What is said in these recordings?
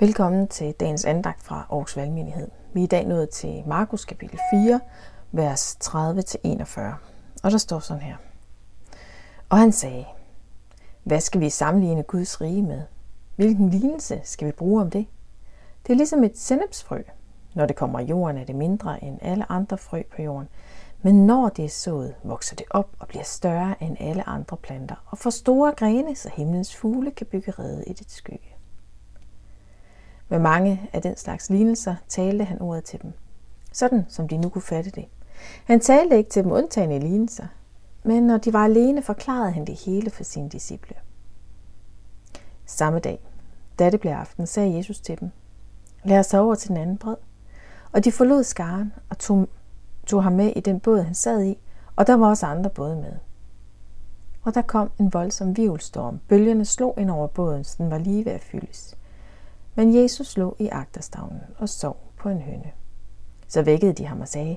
Velkommen til dagens andagt fra Aarhus Valgmenighed. Vi er i dag nået til Markus kapitel 4, vers 30-41. Og der står sådan her. Og han sagde, hvad skal vi sammenligne Guds rige med? Hvilken lignelse skal vi bruge om det? Det er ligesom et sennepsfrø. Når det kommer i jorden, er det mindre end alle andre frø på jorden. Men når det er sået, vokser det op og bliver større end alle andre planter og får store grene, så himlens fugle kan bygge rede i dit skygge. Med mange af den slags lignelser talte han ordet til dem, sådan som de nu kunne fatte det. Han talte ikke til dem undtagende lignelser, men når de var alene, forklarede han det hele for sine disciple. Samme dag, da det blev aften, sagde Jesus til dem, lad os over til den anden bred. Og de forlod skaren og tog, tog ham med i den båd, han sad i, og der var også andre både med. Og der kom en voldsom vivelstorm. Bølgerne slog ind over båden, så den var lige ved at fyldes. Men Jesus lå i agterstavnen og sov på en hønne. Så vækkede de ham og sagde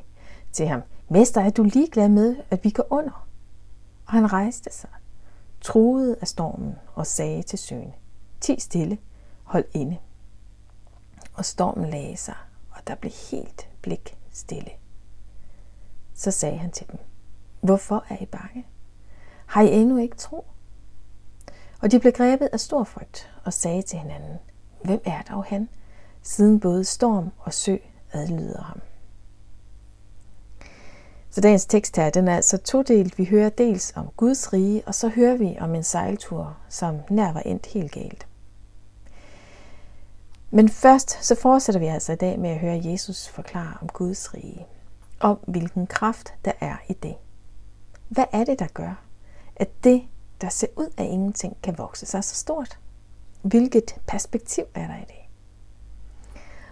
til ham, Mester, er du ligeglad med, at vi går under? Og han rejste sig, truede af stormen og sagde til søen, Ti stille, hold inde. Og stormen lagde sig, og der blev helt blik stille. Så sagde han til dem, Hvorfor er I bange? Har I endnu ikke tro? Og de blev grebet af stor frygt og sagde til hinanden, Hvem er dog han, siden både storm og sø adlyder ham? Så dagens tekst her, den er altså todelt. Vi hører dels om Guds rige, og så hører vi om en sejltur, som nær var endt helt galt. Men først så fortsætter vi altså i dag med at høre Jesus forklare om Guds rige, og hvilken kraft der er i det. Hvad er det, der gør, at det, der ser ud af ingenting, kan vokse sig så stort? Hvilket perspektiv er der i det?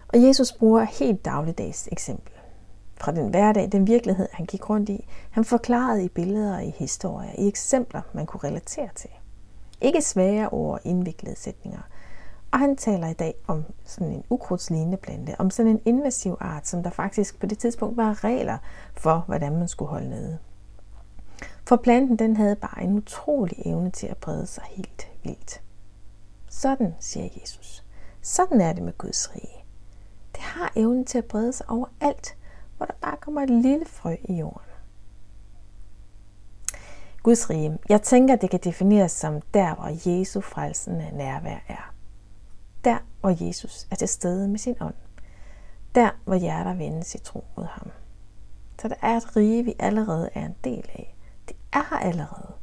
Og Jesus bruger helt dagligdags eksempel fra den hverdag, den virkelighed, han gik rundt i. Han forklarede i billeder, i historier, i eksempler, man kunne relatere til. Ikke svære ord indviklede sætninger. Og han taler i dag om sådan en ukrudtslignende plante, om sådan en invasiv art, som der faktisk på det tidspunkt var regler for, hvordan man skulle holde nede. For planten den havde bare en utrolig evne til at brede sig helt vildt. Sådan, siger Jesus. Sådan er det med Guds rige. Det har evnen til at brede sig over alt, hvor der bare kommer et lille frø i jorden. Guds rige. Jeg tænker, det kan defineres som der, hvor Jesu frelsende nærvær er. Der, hvor Jesus er til stede med sin ånd. Der, hvor hjerter vendes i tro mod ham. Så der er et rige, vi allerede er en del af. Det er her allerede.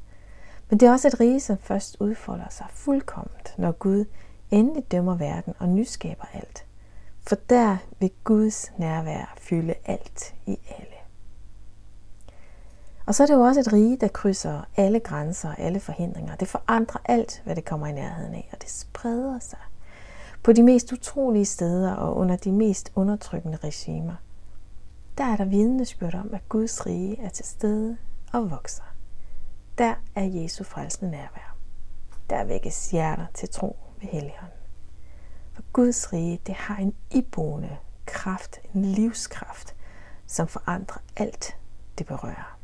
Men det er også et rige, som først udfolder sig fuldkomment, når Gud endelig dømmer verden og nyskaber alt. For der vil Guds nærvær fylde alt i alle. Og så er det jo også et rige, der krydser alle grænser og alle forhindringer. Det forandrer alt, hvad det kommer i nærheden af, og det spreder sig på de mest utrolige steder og under de mest undertrykkende regimer. Der er der vidnesbyrd om, at Guds rige er til stede og vokser. Der er Jesu frelsende nærvær. Der vækkes hjerter til tro ved Helligånden. For Guds rige, det har en iboende kraft, en livskraft, som forandrer alt, det berører.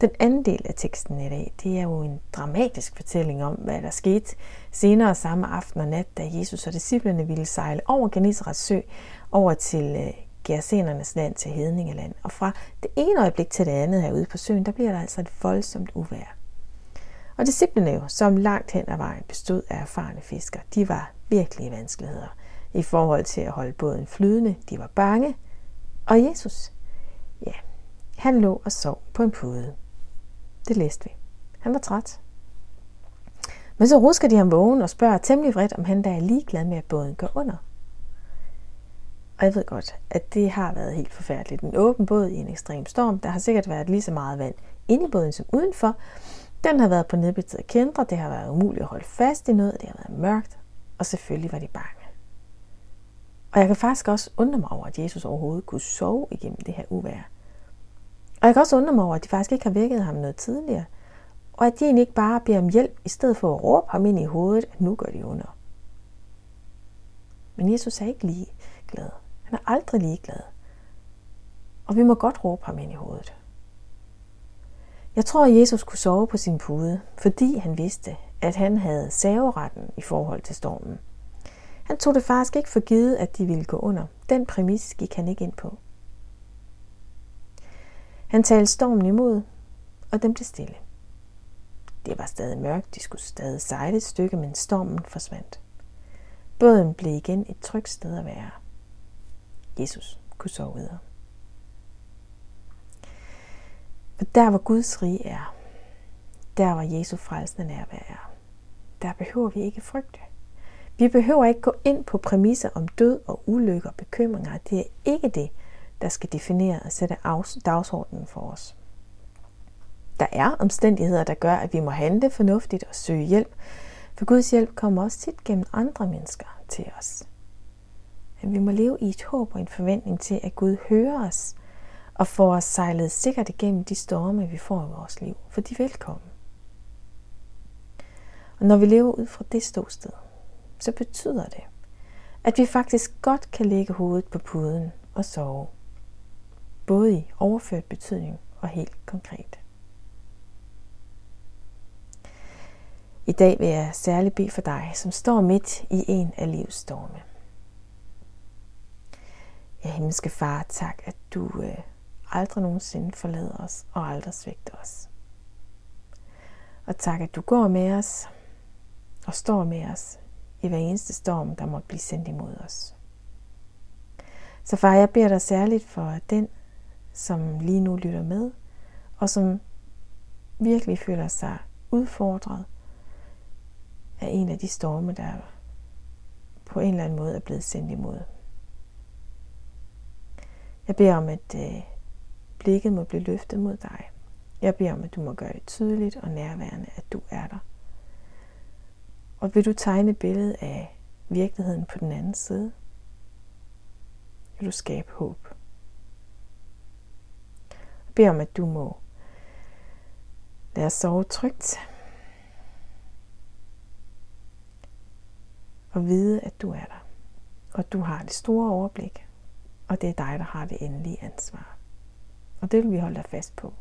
Den anden del af teksten i dag, det er jo en dramatisk fortælling om, hvad der skete senere samme aften og nat, da Jesus og disciplene ville sejle over Genesarets sø over til øh, Gersenernes land til Hedningeland. Og fra det ene øjeblik til det andet herude på søen, der bliver der altså et voldsomt uvær. Og disciplene jo, som langt hen ad vejen bestod af erfarne fiskere, de var virkelig vanskeligheder i forhold til at holde båden flydende. De var bange. Og Jesus, ja, han lå og sov på en pude. Det læste vi. Han var træt. Men så rusker de ham vågen og spørger temmelig vredt, om han der er ligeglad med, at båden går under. Og jeg ved godt, at det har været helt forfærdeligt. En åben båd i en ekstrem storm, der har sikkert været lige så meget vand inde i båden som udenfor. Den har været på nedbetede kendre, det har været umuligt at holde fast i noget, det har været mørkt, og selvfølgelig var de bange. Og jeg kan faktisk også undre mig over, at Jesus overhovedet kunne sove igennem det her uvær. Og jeg kan også undre mig over, at de faktisk ikke har vækket ham noget tidligere, og at de egentlig ikke bare beder om hjælp, i stedet for at råbe ham ind i hovedet, at nu gør de under. Men Jesus er ikke lige glad. Han er aldrig ligeglad. Og vi må godt råbe ham ind i hovedet. Jeg tror, at Jesus kunne sove på sin pude, fordi han vidste, at han havde saveretten i forhold til stormen. Han tog det faktisk ikke for givet, at de ville gå under. Den præmis gik han ikke ind på. Han talte stormen imod, og den blev stille. Det var stadig mørkt, de skulle stadig sejle et stykke, men stormen forsvandt. Båden blev igen et trygt sted at være. Jesus kunne sove videre. For der hvor Guds rige er, der hvor Jesu frelsende nærvær er, der behøver vi ikke frygte. Vi behøver ikke gå ind på præmisser om død og ulykke og bekymringer. Det er ikke det, der skal definere og sætte dagsordenen for os. Der er omstændigheder, der gør, at vi må handle fornuftigt og søge hjælp, for Guds hjælp kommer også tit gennem andre mennesker til os. At vi må leve i et håb og en forventning til, at Gud hører os og får os sejlet sikkert igennem de storme, vi får i vores liv, for de er velkommen. Og når vi lever ud fra det ståsted, så betyder det, at vi faktisk godt kan lægge hovedet på puden og sove. Både i overført betydning og helt konkret. I dag vil jeg særligt bede for dig, som står midt i en af livets storme. Ja, himmelske far, tak, at du øh, aldrig nogensinde forlader os og aldrig svigter os. Og tak, at du går med os og står med os i hver eneste storm, der måtte blive sendt imod os. Så far, jeg beder dig særligt for den, som lige nu lytter med, og som virkelig føler sig udfordret af en af de storme, der på en eller anden måde er blevet sendt imod. Jeg beder om, at øh, blikket må blive løftet mod dig. Jeg beder om, at du må gøre det tydeligt og nærværende, at du er der. Og vil du tegne billedet billede af virkeligheden på den anden side? Vil du skabe håb? Jeg beder om, at du må lade os sove trygt. Og vide, at du er der. Og du har det store overblik. Og det er dig, der har det endelige ansvar. Og det vil vi holde dig fast på.